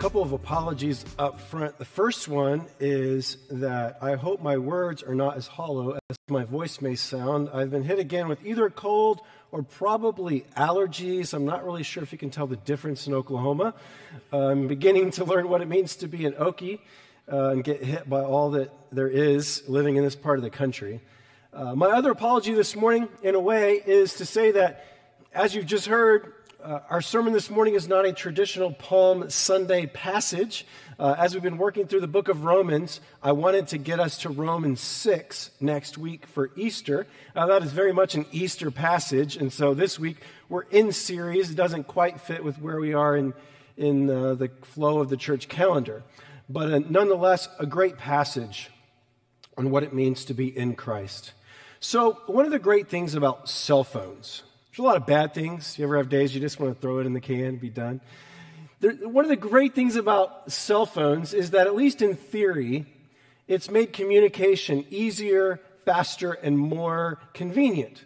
Couple of apologies up front. The first one is that I hope my words are not as hollow as my voice may sound. I've been hit again with either a cold or probably allergies. I'm not really sure if you can tell the difference in Oklahoma. I'm beginning to learn what it means to be an Okie uh, and get hit by all that there is living in this part of the country. Uh, my other apology this morning, in a way, is to say that, as you've just heard, uh, our sermon this morning is not a traditional Palm Sunday passage. Uh, as we've been working through the book of Romans, I wanted to get us to Romans 6 next week for Easter. Uh, that is very much an Easter passage, and so this week we're in series. It doesn't quite fit with where we are in, in uh, the flow of the church calendar, but uh, nonetheless, a great passage on what it means to be in Christ. So, one of the great things about cell phones, there's a lot of bad things. You ever have days you just want to throw it in the can and be done? There, one of the great things about cell phones is that, at least in theory, it's made communication easier, faster, and more convenient.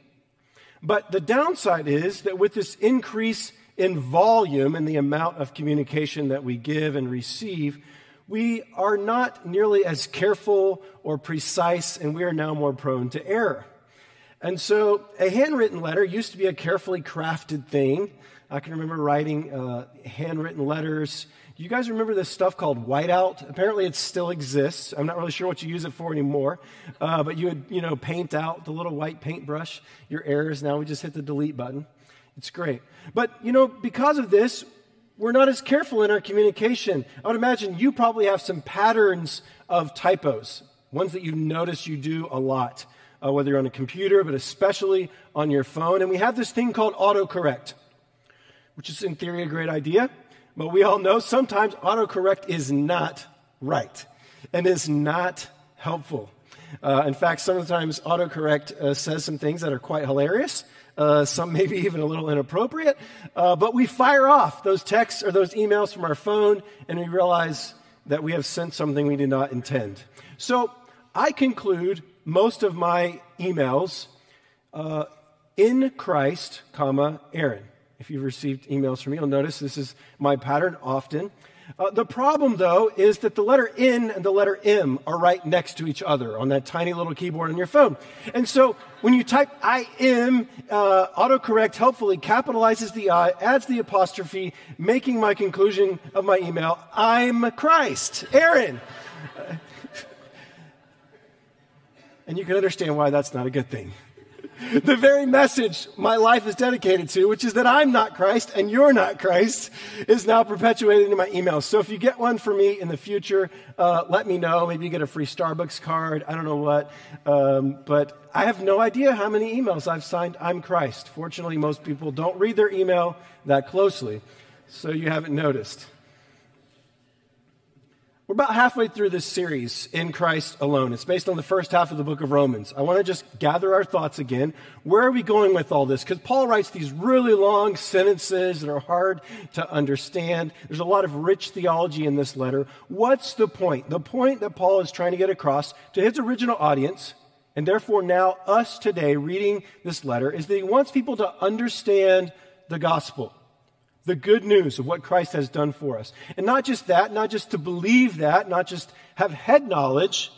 But the downside is that with this increase in volume and the amount of communication that we give and receive, we are not nearly as careful or precise, and we are now more prone to error. And so a handwritten letter used to be a carefully crafted thing. I can remember writing uh, handwritten letters. You guys remember this stuff called whiteout? Apparently, it still exists. I'm not really sure what you use it for anymore. Uh, but you would, you know, paint out the little white paintbrush your errors. Now we just hit the delete button. It's great. But you know, because of this, we're not as careful in our communication. I would imagine you probably have some patterns of typos, ones that you notice you do a lot uh, whether you're on a computer, but especially on your phone. And we have this thing called autocorrect, which is in theory a great idea, but we all know sometimes autocorrect is not right and is not helpful. Uh, in fact, sometimes autocorrect uh, says some things that are quite hilarious. Uh, some maybe even a little inappropriate, uh, but we fire off those texts or those emails from our phone and we realize that we have sent something we did not intend. So I conclude most of my emails uh, in Christ, comma, Aaron. If you've received emails from me, you'll notice this is my pattern often. Uh, the problem, though, is that the letter N and the letter M are right next to each other on that tiny little keyboard on your phone. And so when you type I M, uh, autocorrect helpfully capitalizes the I, adds the apostrophe, making my conclusion of my email, I'm Christ, Aaron. And you can understand why that's not a good thing. the very message my life is dedicated to, which is that I'm not Christ and you're not Christ, is now perpetuated in my emails. So if you get one for me in the future, uh, let me know. Maybe you get a free Starbucks card. I don't know what. Um, but I have no idea how many emails I've signed I'm Christ. Fortunately, most people don't read their email that closely, so you haven't noticed. We're about halfway through this series, In Christ Alone. It's based on the first half of the book of Romans. I want to just gather our thoughts again. Where are we going with all this? Because Paul writes these really long sentences that are hard to understand. There's a lot of rich theology in this letter. What's the point? The point that Paul is trying to get across to his original audience, and therefore now us today reading this letter, is that he wants people to understand the gospel the good news of what Christ has done for us. And not just that, not just to believe that, not just have head knowledge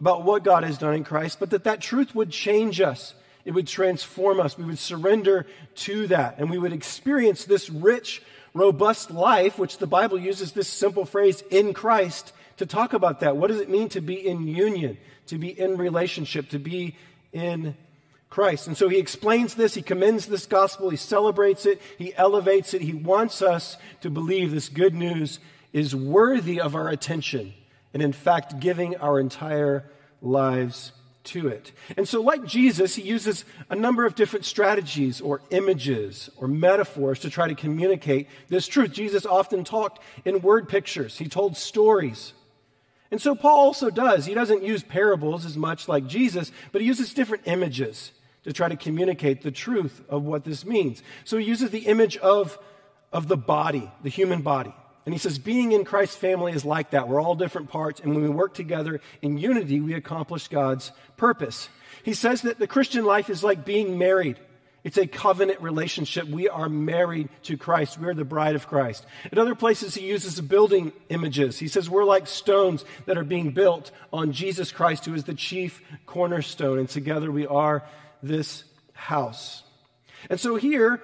about what God has done in Christ, but that that truth would change us. It would transform us. We would surrender to that. And we would experience this rich, robust life, which the Bible uses this simple phrase, in Christ, to talk about that. What does it mean to be in union, to be in relationship, to be in Christ. And so he explains this, he commends this gospel, he celebrates it, he elevates it. He wants us to believe this good news is worthy of our attention and, in fact, giving our entire lives to it. And so, like Jesus, he uses a number of different strategies or images or metaphors to try to communicate this truth. Jesus often talked in word pictures, he told stories. And so, Paul also does. He doesn't use parables as much like Jesus, but he uses different images to try to communicate the truth of what this means. So, he uses the image of, of the body, the human body. And he says, being in Christ's family is like that. We're all different parts, and when we work together in unity, we accomplish God's purpose. He says that the Christian life is like being married. It's a covenant relationship. We are married to Christ. We're the bride of Christ. In other places, he uses building images. He says we're like stones that are being built on Jesus Christ, who is the chief cornerstone, and together we are this house. And so here,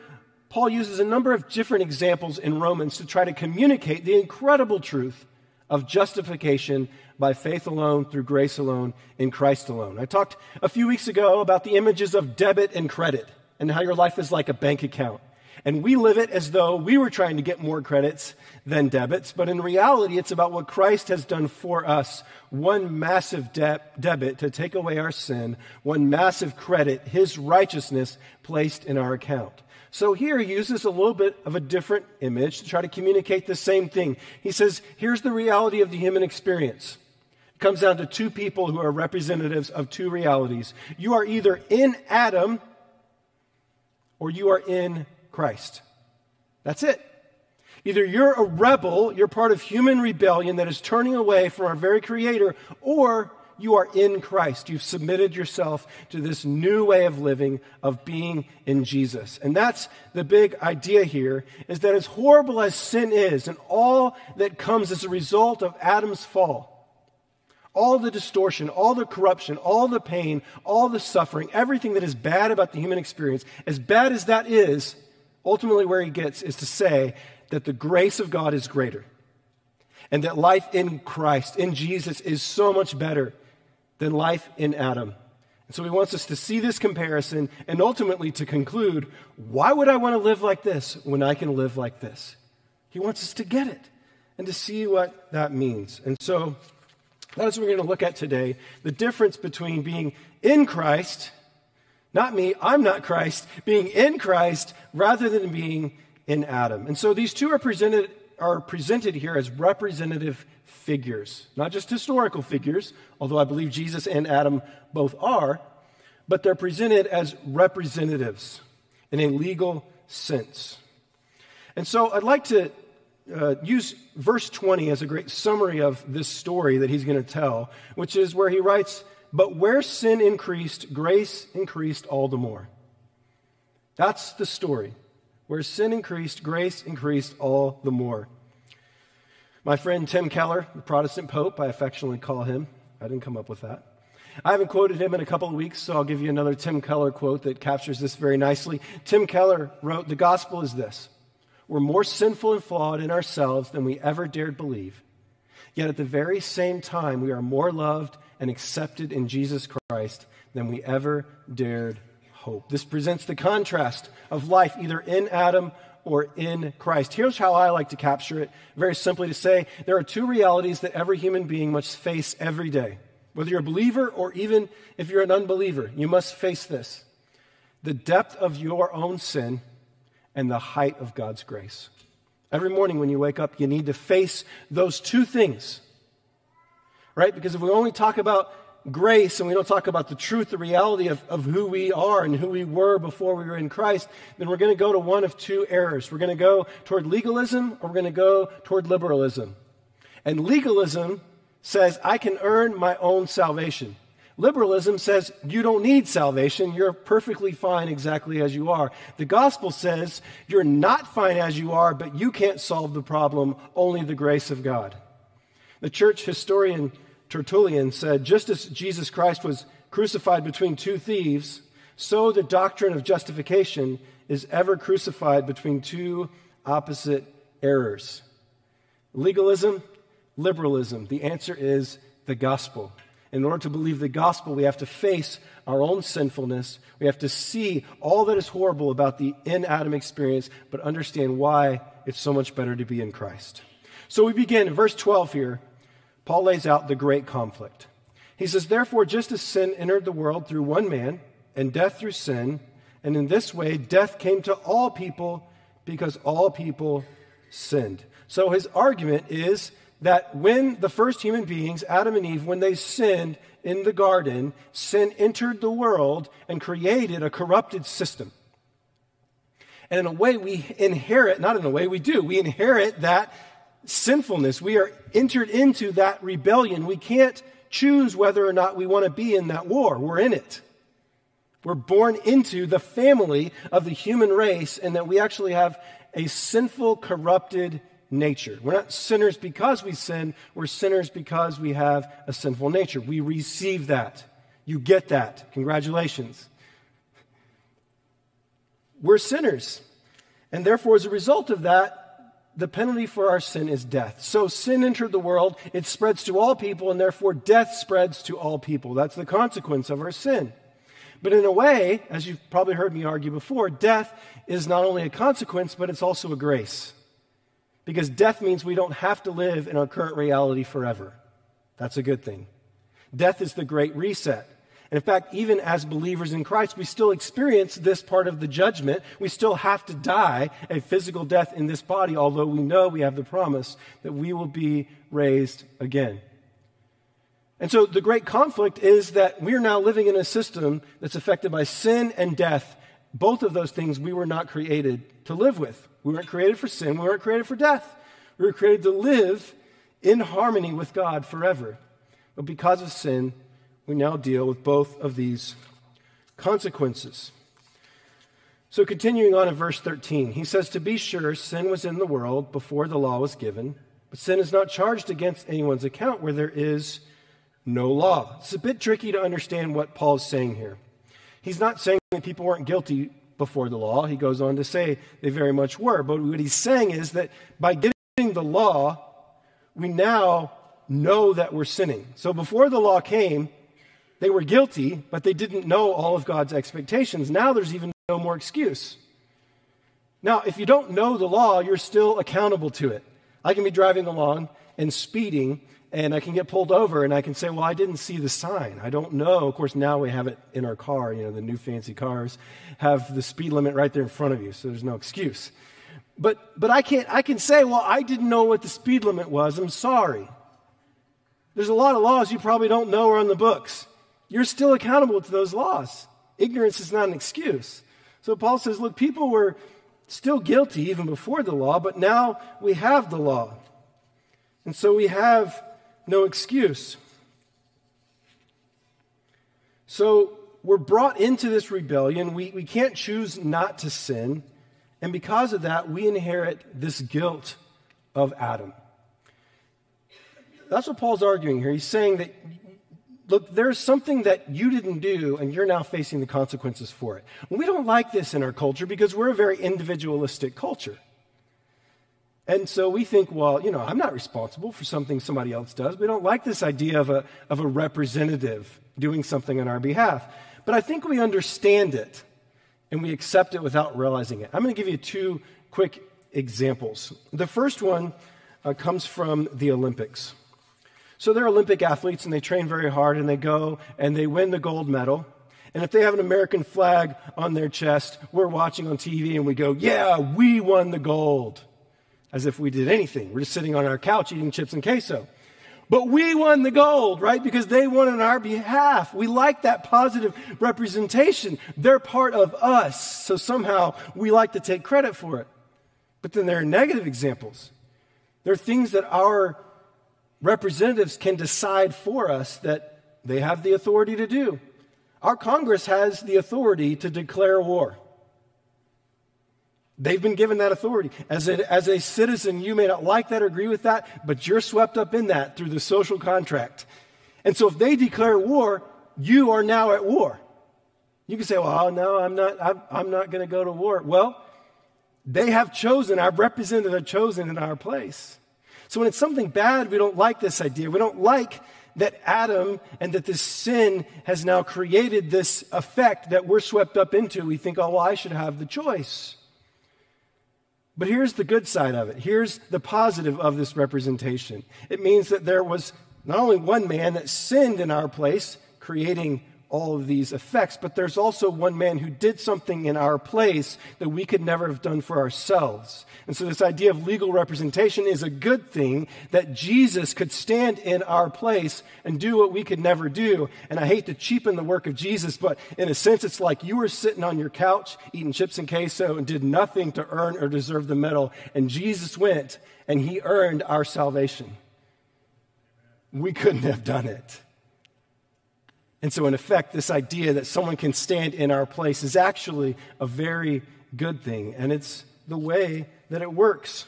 Paul uses a number of different examples in Romans to try to communicate the incredible truth of justification by faith alone, through grace alone, in Christ alone. I talked a few weeks ago about the images of debit and credit and how your life is like a bank account. And we live it as though we were trying to get more credits than debits, but in reality, it's about what Christ has done for us. One massive de- debit to take away our sin, one massive credit, his righteousness placed in our account. So here he uses a little bit of a different image to try to communicate the same thing. He says, here's the reality of the human experience. It comes down to two people who are representatives of two realities. You are either in Adam or you are in Christ. That's it. Either you're a rebel, you're part of human rebellion that is turning away from our very Creator, or you are in Christ. You've submitted yourself to this new way of living, of being in Jesus. And that's the big idea here, is that as horrible as sin is and all that comes as a result of Adam's fall, all the distortion, all the corruption, all the pain, all the suffering, everything that is bad about the human experience, as bad as that is, ultimately where he gets is to say that the grace of God is greater and that life in Christ, in Jesus, is so much better than life in Adam. And so he wants us to see this comparison and ultimately to conclude why would I want to live like this when I can live like this? He wants us to get it and to see what that means. And so that's what we're going to look at today the difference between being in Christ, not me, I'm not Christ, being in Christ rather than being in Adam. And so these two are presented, are presented here as representative figures, not just historical figures, although I believe Jesus and Adam both are, but they're presented as representatives in a legal sense. And so I'd like to uh, use verse 20 as a great summary of this story that he's going to tell, which is where he writes, But where sin increased, grace increased all the more. That's the story. Where sin increased, grace increased all the more. My friend Tim Keller, the Protestant Pope, I affectionately call him. I didn't come up with that. I haven't quoted him in a couple of weeks, so I'll give you another Tim Keller quote that captures this very nicely. Tim Keller wrote The gospel is this We're more sinful and flawed in ourselves than we ever dared believe. Yet at the very same time, we are more loved and accepted in Jesus Christ than we ever dared hope. This presents the contrast of life either in Adam or in Christ. Here's how I like to capture it very simply to say there are two realities that every human being must face every day. Whether you're a believer or even if you're an unbeliever, you must face this the depth of your own sin and the height of God's grace. Every morning when you wake up, you need to face those two things. Right? Because if we only talk about grace and we don't talk about the truth, the reality of, of who we are and who we were before we were in Christ, then we're going to go to one of two errors. We're going to go toward legalism or we're going to go toward liberalism. And legalism says, I can earn my own salvation. Liberalism says you don't need salvation. You're perfectly fine exactly as you are. The gospel says you're not fine as you are, but you can't solve the problem, only the grace of God. The church historian Tertullian said, just as Jesus Christ was crucified between two thieves, so the doctrine of justification is ever crucified between two opposite errors legalism, liberalism. The answer is the gospel. In order to believe the gospel, we have to face our own sinfulness. We have to see all that is horrible about the in Adam experience, but understand why it's so much better to be in Christ. So we begin in verse 12 here Paul lays out the great conflict. He says, Therefore, just as sin entered the world through one man, and death through sin, and in this way death came to all people because all people sinned. So his argument is that when the first human beings, Adam and Eve, when they sinned in the garden, sin entered the world and created a corrupted system. And in a way, we inherit, not in a way we do, we inherit that sinfulness. We are entered into that rebellion. We can't choose whether or not we want to be in that war. We're in it. We're born into the family of the human race, and that we actually have a sinful, corrupted nature. We're not sinners because we sin, we're sinners because we have a sinful nature. We receive that. You get that. Congratulations. We're sinners. And therefore, as a result of that, the penalty for our sin is death. So sin entered the world, it spreads to all people, and therefore death spreads to all people. That's the consequence of our sin. But in a way, as you've probably heard me argue before, death is not only a consequence, but it's also a grace. Because death means we don't have to live in our current reality forever. That's a good thing. Death is the great reset. And in fact, even as believers in Christ, we still experience this part of the judgment. We still have to die a physical death in this body, although we know we have the promise that we will be raised again. And so the great conflict is that we're now living in a system that's affected by sin and death. Both of those things we were not created to live with. We weren't created for sin, we weren't created for death. We were created to live in harmony with God forever. But because of sin, we now deal with both of these consequences. So, continuing on in verse 13, he says, To be sure, sin was in the world before the law was given, but sin is not charged against anyone's account where there is no law. It's a bit tricky to understand what Paul is saying here. He's not saying that people weren't guilty before the law. He goes on to say they very much were. But what he's saying is that by giving the law, we now know that we're sinning. So before the law came, they were guilty, but they didn't know all of God's expectations. Now there's even no more excuse. Now, if you don't know the law, you're still accountable to it. I can be driving along and speeding, and I can get pulled over, and I can say, Well, I didn't see the sign. I don't know. Of course, now we have it in our car. You know, the new fancy cars have the speed limit right there in front of you, so there's no excuse. But, but I, can't, I can say, Well, I didn't know what the speed limit was. I'm sorry. There's a lot of laws you probably don't know are on the books you're still accountable to those laws. Ignorance is not an excuse. So Paul says, look, people were still guilty even before the law, but now we have the law. And so we have no excuse. So we're brought into this rebellion. We, we can't choose not to sin. And because of that, we inherit this guilt of Adam. That's what Paul's arguing here. He's saying that look, there's something that you didn't do and you're now facing the consequences for it. We don't like this in our culture because we're a very individualistic culture. And so we think, well, you know, I'm not responsible for something somebody else does. We don't like this idea of a, of a representative doing something on our behalf. But I think we understand it and we accept it without realizing it. I'm going to give you two quick examples. The first one uh, comes from the Olympics. So they're Olympic athletes and they train very hard and they go and they win the gold medal. And if they have an American flag on their chest, we're watching on TV and we go, Yeah, we won the gold. As if we did anything. We're just sitting on our couch eating chips and queso. But we won the gold, right? Because they won on our behalf. We like that positive representation. They're part of us. So somehow we like to take credit for it. But then there are negative examples. There are things that our representatives can decide for us that they have the authority to do. Our Congress has the authority to declare war. They've been given that authority. As a, as a citizen, you may not like that or agree with that, but you're swept up in that through the social contract. And so if they declare war, you are now at war. You can say, well, oh, no, I'm not, I'm, I'm not going to go to war. Well, they have chosen, our representative have chosen in our place. So when it's something bad, we don't like this idea. We don't like that Adam and that this sin has now created this effect that we're swept up into. We think, oh, well, I should have the choice. But here's the good side of it. Here's the positive of this representation. It means that there was not only one man that sinned in our place, creating all of these effects, but there's also one man who did something in our place that we could never have done for ourselves. And so, this idea of legal representation is a good thing that Jesus could stand in our place and do what we could never do. And I hate to cheapen the work of Jesus, but in a sense, it's like you were sitting on your couch eating chips and queso and did nothing to earn or deserve the medal. And Jesus went and he earned our salvation. We couldn't have done it. And so, in effect, this idea that someone can stand in our place is actually a very good thing, and it's the way that it works.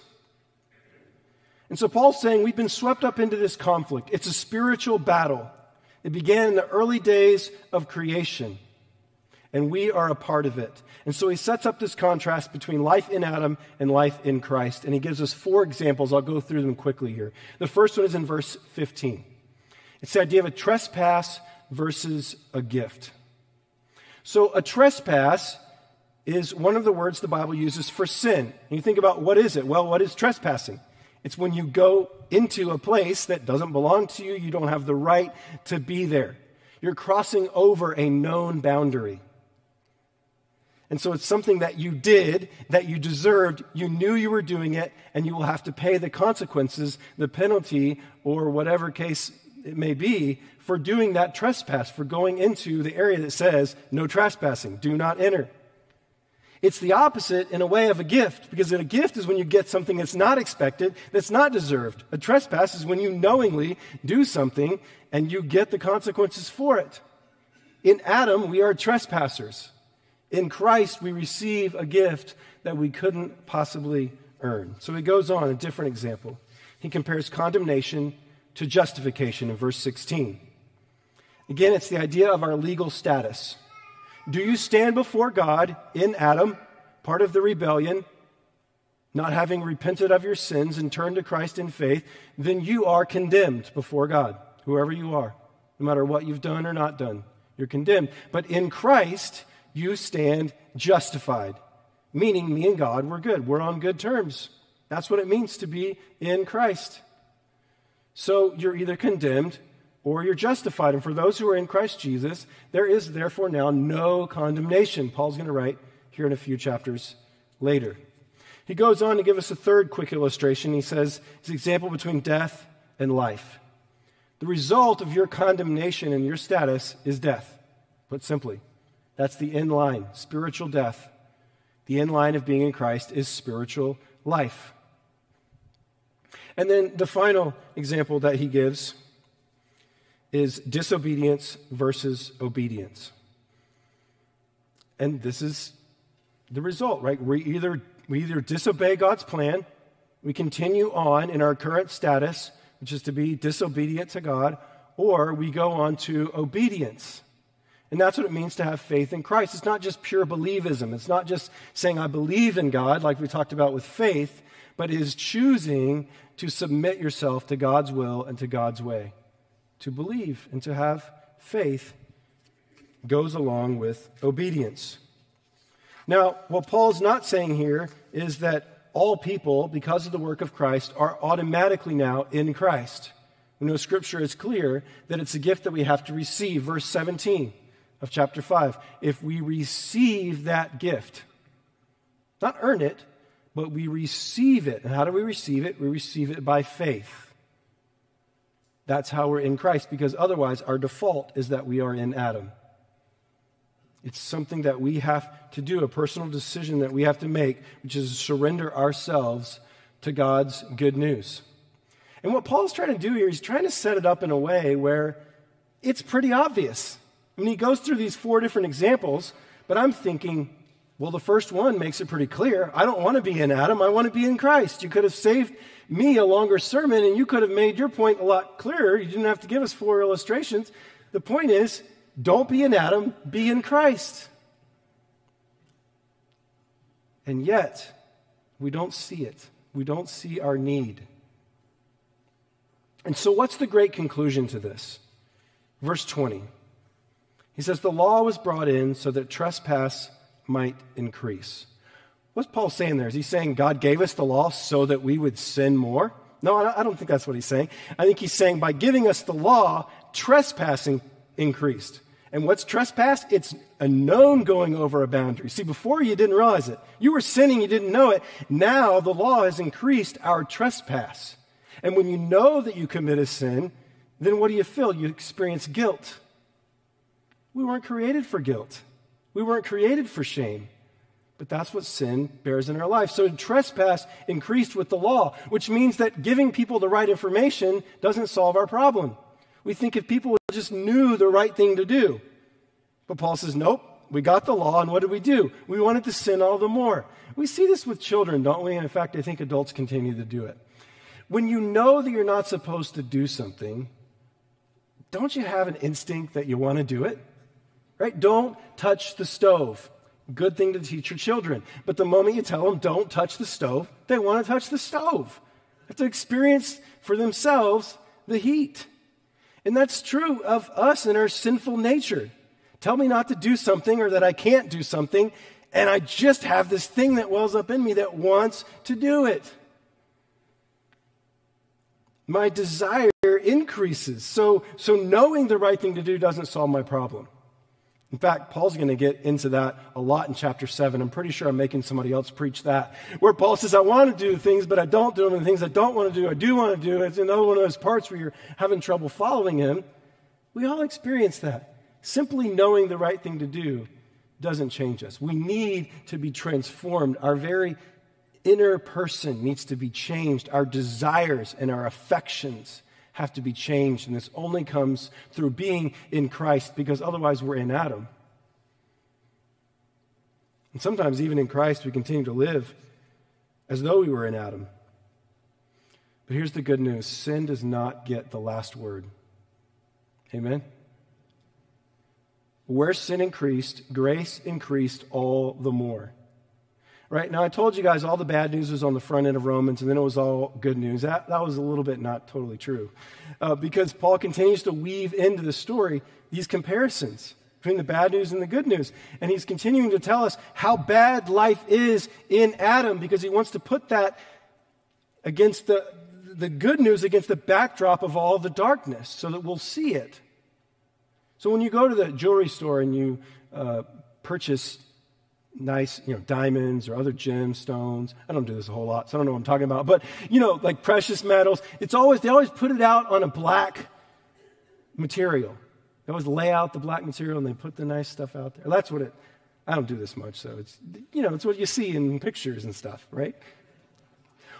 And so, Paul's saying we've been swept up into this conflict. It's a spiritual battle. It began in the early days of creation, and we are a part of it. And so, he sets up this contrast between life in Adam and life in Christ, and he gives us four examples. I'll go through them quickly here. The first one is in verse 15. It's the idea of a trespass versus a gift. So, a trespass is one of the words the Bible uses for sin. And you think about what is it? Well, what is trespassing? It's when you go into a place that doesn't belong to you, you don't have the right to be there. You're crossing over a known boundary. And so it's something that you did, that you deserved, you knew you were doing it, and you will have to pay the consequences, the penalty, or whatever case it may be for doing that trespass, for going into the area that says, no trespassing, do not enter. It's the opposite in a way of a gift, because a gift is when you get something that's not expected, that's not deserved. A trespass is when you knowingly do something and you get the consequences for it. In Adam, we are trespassers. In Christ, we receive a gift that we couldn't possibly earn. So he goes on, a different example. He compares condemnation to justification in verse 16. Again, it's the idea of our legal status. Do you stand before God in Adam, part of the rebellion, not having repented of your sins and turned to Christ in faith, then you are condemned before God, whoever you are, no matter what you've done or not done. You're condemned. But in Christ, you stand justified, meaning me and God, we're good. We're on good terms. That's what it means to be in Christ. So you're either condemned or you're justified. And for those who are in Christ Jesus, there is therefore now no condemnation. Paul's going to write here in a few chapters later. He goes on to give us a third quick illustration. He says, it's an example between death and life. The result of your condemnation and your status is death, put simply. That's the end line, spiritual death. The end line of being in Christ is spiritual life. And then the final example that he gives is disobedience versus obedience. And this is the result, right? We either, we either disobey God's plan, we continue on in our current status, which is to be disobedient to God, or we go on to obedience. And that's what it means to have faith in Christ. It's not just pure believism. It's not just saying, I believe in God, like we talked about with faith, but is choosing to submit yourself to God's will and to God's way. To believe and to have faith goes along with obedience. Now, what Paul's not saying here is that all people, because of the work of Christ, are automatically now in Christ. We know Scripture is clear that it's a gift that we have to receive. Verse 17 of chapter 5. If we receive that gift, not earn it, but we receive it. And how do we receive it? We receive it by faith. That's how we're in Christ, because otherwise, our default is that we are in Adam. It's something that we have to do, a personal decision that we have to make, which is surrender ourselves to God's good news. And what Paul's trying to do here, he's trying to set it up in a way where it's pretty obvious. I mean, he goes through these four different examples, but I'm thinking, well, the first one makes it pretty clear. I don't want to be in Adam, I want to be in Christ. You could have saved me a longer sermon and you could have made your point a lot clearer. You didn't have to give us four illustrations. The point is, don't be in Adam, be in Christ. And yet, we don't see it. We don't see our need. And so, what's the great conclusion to this? Verse 20. He says, The law was brought in so that trespass might increase. What's Paul saying there? Is he saying God gave us the law so that we would sin more? No, I don't think that's what he's saying. I think he's saying by giving us the law, trespassing increased. And what's trespass? It's a known going over a boundary. See, before you didn't realize it. You were sinning, you didn't know it. Now the law has increased our trespass. And when you know that you commit a sin, then what do you feel? You experience guilt. We weren't created for guilt. We weren't created for shame. But that's what sin bears in our life. So trespass increased with the law, which means that giving people the right information doesn't solve our problem. We think if people just knew the right thing to do. But Paul says, nope, we got the law, and what did we do? We wanted to sin all the more. We see this with children, don't we? And in fact, I think adults continue to do it. When you know that you're not supposed to do something, don't you have an instinct that you want to do it? Right? Don't touch the stove. Good thing to teach your children. But the moment you tell them don't touch the stove, they want to touch the stove. They have to experience for themselves the heat. And that's true of us and our sinful nature. Tell me not to do something or that I can't do something, and I just have this thing that wells up in me that wants to do it. My desire increases. So, so knowing the right thing to do doesn't solve my problem. In fact, Paul's going to get into that a lot in chapter 7. I'm pretty sure I'm making somebody else preach that. Where Paul says, I want to do things, but I don't do them. And the things I don't want to do, I do want to do. It's another one of those parts where you're having trouble following him. We all experience that. Simply knowing the right thing to do doesn't change us. We need to be transformed. Our very inner person needs to be changed. Our desires and our affections have to be changed. And this only comes through being in Christ because otherwise we're in Adam. And sometimes, even in Christ, we continue to live as though we were in Adam. But here's the good news sin does not get the last word. Amen? Where sin increased, grace increased all the more. Right? Now, I told you guys all the bad news was on the front end of Romans, and then it was all good news. That, that was a little bit not totally true. Uh, because Paul continues to weave into the story these comparisons between the bad news and the good news. And he's continuing to tell us how bad life is in Adam because he wants to put that against the, the good news against the backdrop of all the darkness so that we'll see it. So when you go to the jewelry store and you uh, purchase nice, you know, diamonds or other gemstones. I don't do this a whole lot, so I don't know what I'm talking about. But, you know, like precious metals, it's always, they always put it out on a black material. They always lay out the black material and they put the nice stuff out there. That's what it, I don't do this much, so it's, you know, it's what you see in pictures and stuff, right?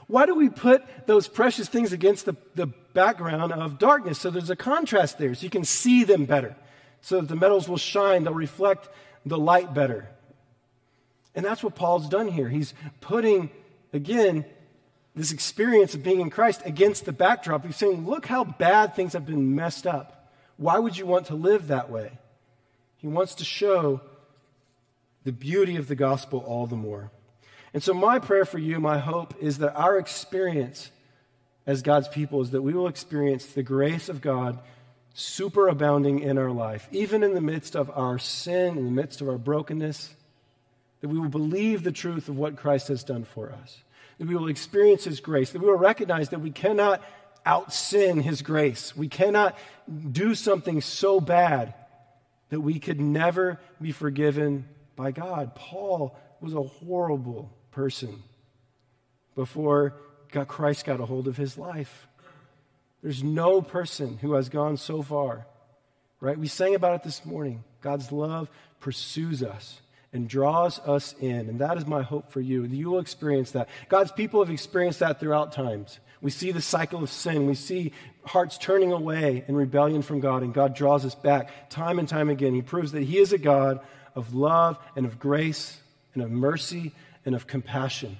Why do we put those precious things against the, the background of darkness? So there's a contrast there, so you can see them better. So that the metals will shine, they'll reflect the light better. And that's what Paul's done here. He's putting, again, this experience of being in Christ against the backdrop. He's saying, look how bad things have been messed up. Why would you want to live that way? He wants to show the beauty of the gospel all the more. And so, my prayer for you, my hope, is that our experience as God's people is that we will experience the grace of God superabounding in our life, even in the midst of our sin, in the midst of our brokenness that we will believe the truth of what Christ has done for us, that we will experience His grace, that we will recognize that we cannot out sin His grace. We cannot do something so bad that we could never be forgiven by God. Paul was a horrible person before God, Christ got a hold of his life. There's no person who has gone so far, right? We sang about it this morning. God's love pursues us and draws us in. And that is my hope for you. You will experience that. God's people have experienced that throughout times. We see the cycle of sin. We see hearts turning away in rebellion from God, and God draws us back time and time again. He proves that He is a God of love and of grace and of mercy and of compassion.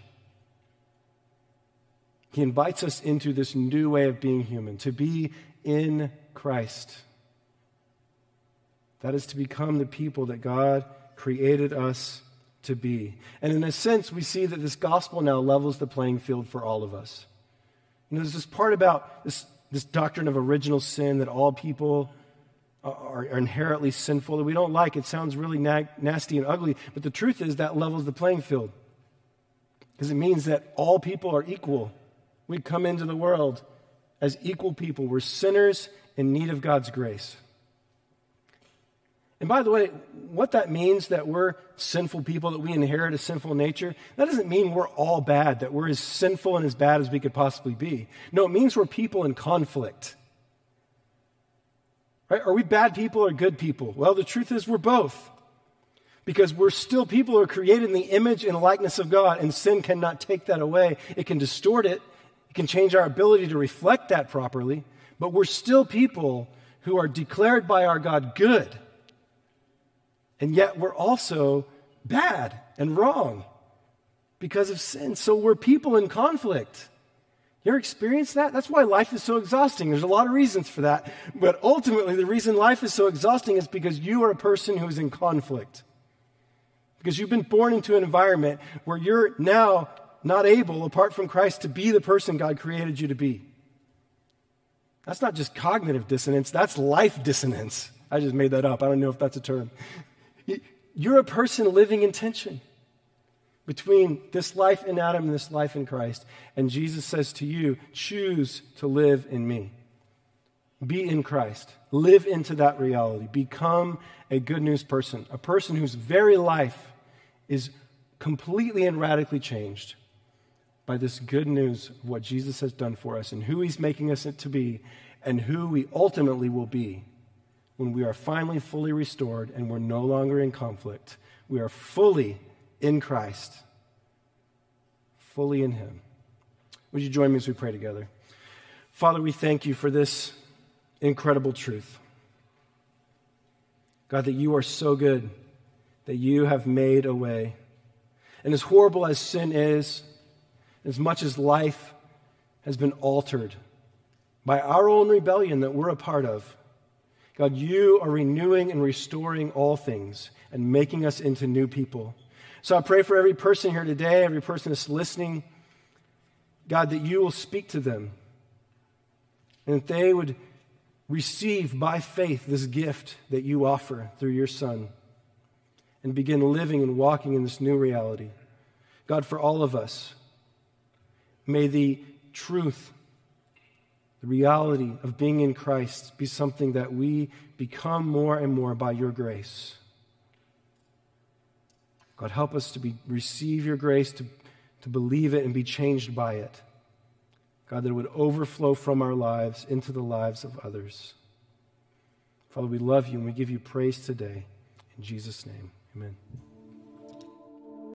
He invites us into this new way of being human, to be in Christ. That is to become the people that God created us to be. And in a sense, we see that this gospel now levels the playing field for all of us. You know, there's this part about this, this doctrine of original sin that all people are, are inherently sinful that we don't like. It sounds really na- nasty and ugly, but the truth is that levels the playing field. Because it means that all people are equal we come into the world as equal people. We're sinners in need of God's grace. And by the way, what that means that we're sinful people, that we inherit a sinful nature, that doesn't mean we're all bad, that we're as sinful and as bad as we could possibly be. No, it means we're people in conflict. Right? Are we bad people or good people? Well, the truth is we're both. Because we're still people who are created in the image and likeness of God, and sin cannot take that away. It can distort it, it can change our ability to reflect that properly, but we're still people who are declared by our God good and yet we're also bad and wrong because of sin. So we're people in conflict. You ever experienced that? That's why life is so exhausting. There's a lot of reasons for that. But ultimately, the reason life is so exhausting is because you are a person who is in conflict. Because you've been born into an environment where you're now not able, apart from Christ, to be the person God created you to be. That's not just cognitive dissonance, that's life dissonance. I just made that up. I don't know if that's a term. You're a person living in tension between this life in Adam and this life in Christ. And Jesus says to you, choose to live in me. Be in Christ. Live into that reality. Become a good news person, a person whose very life is completely and radically changed by this good news of what Jesus has done for us and who he's making us to be and who we ultimately will be when we are finally fully restored and we're no longer in conflict. We are fully in Christ, fully in Him. Would you join me as we pray together? Father, we thank you for this incredible truth. God, that you are so good, that you have made a way. And as horrible as sin is, as much as life has been altered by our own rebellion that we're a part of, God, you are renewing and restoring all things and making us into new people. So I pray for every person here today, every person that's listening, God, that you will speak to them and that they would receive by faith this gift that you offer through your Son and begin living and walking in this new reality. God, for all of us, may the truth the reality of being in Christ be something that we become more and more by your grace. God, help us to be, receive your grace, to, to believe it, and be changed by it. God, that it would overflow from our lives into the lives of others. Father, we love you and we give you praise today. In Jesus' name, amen.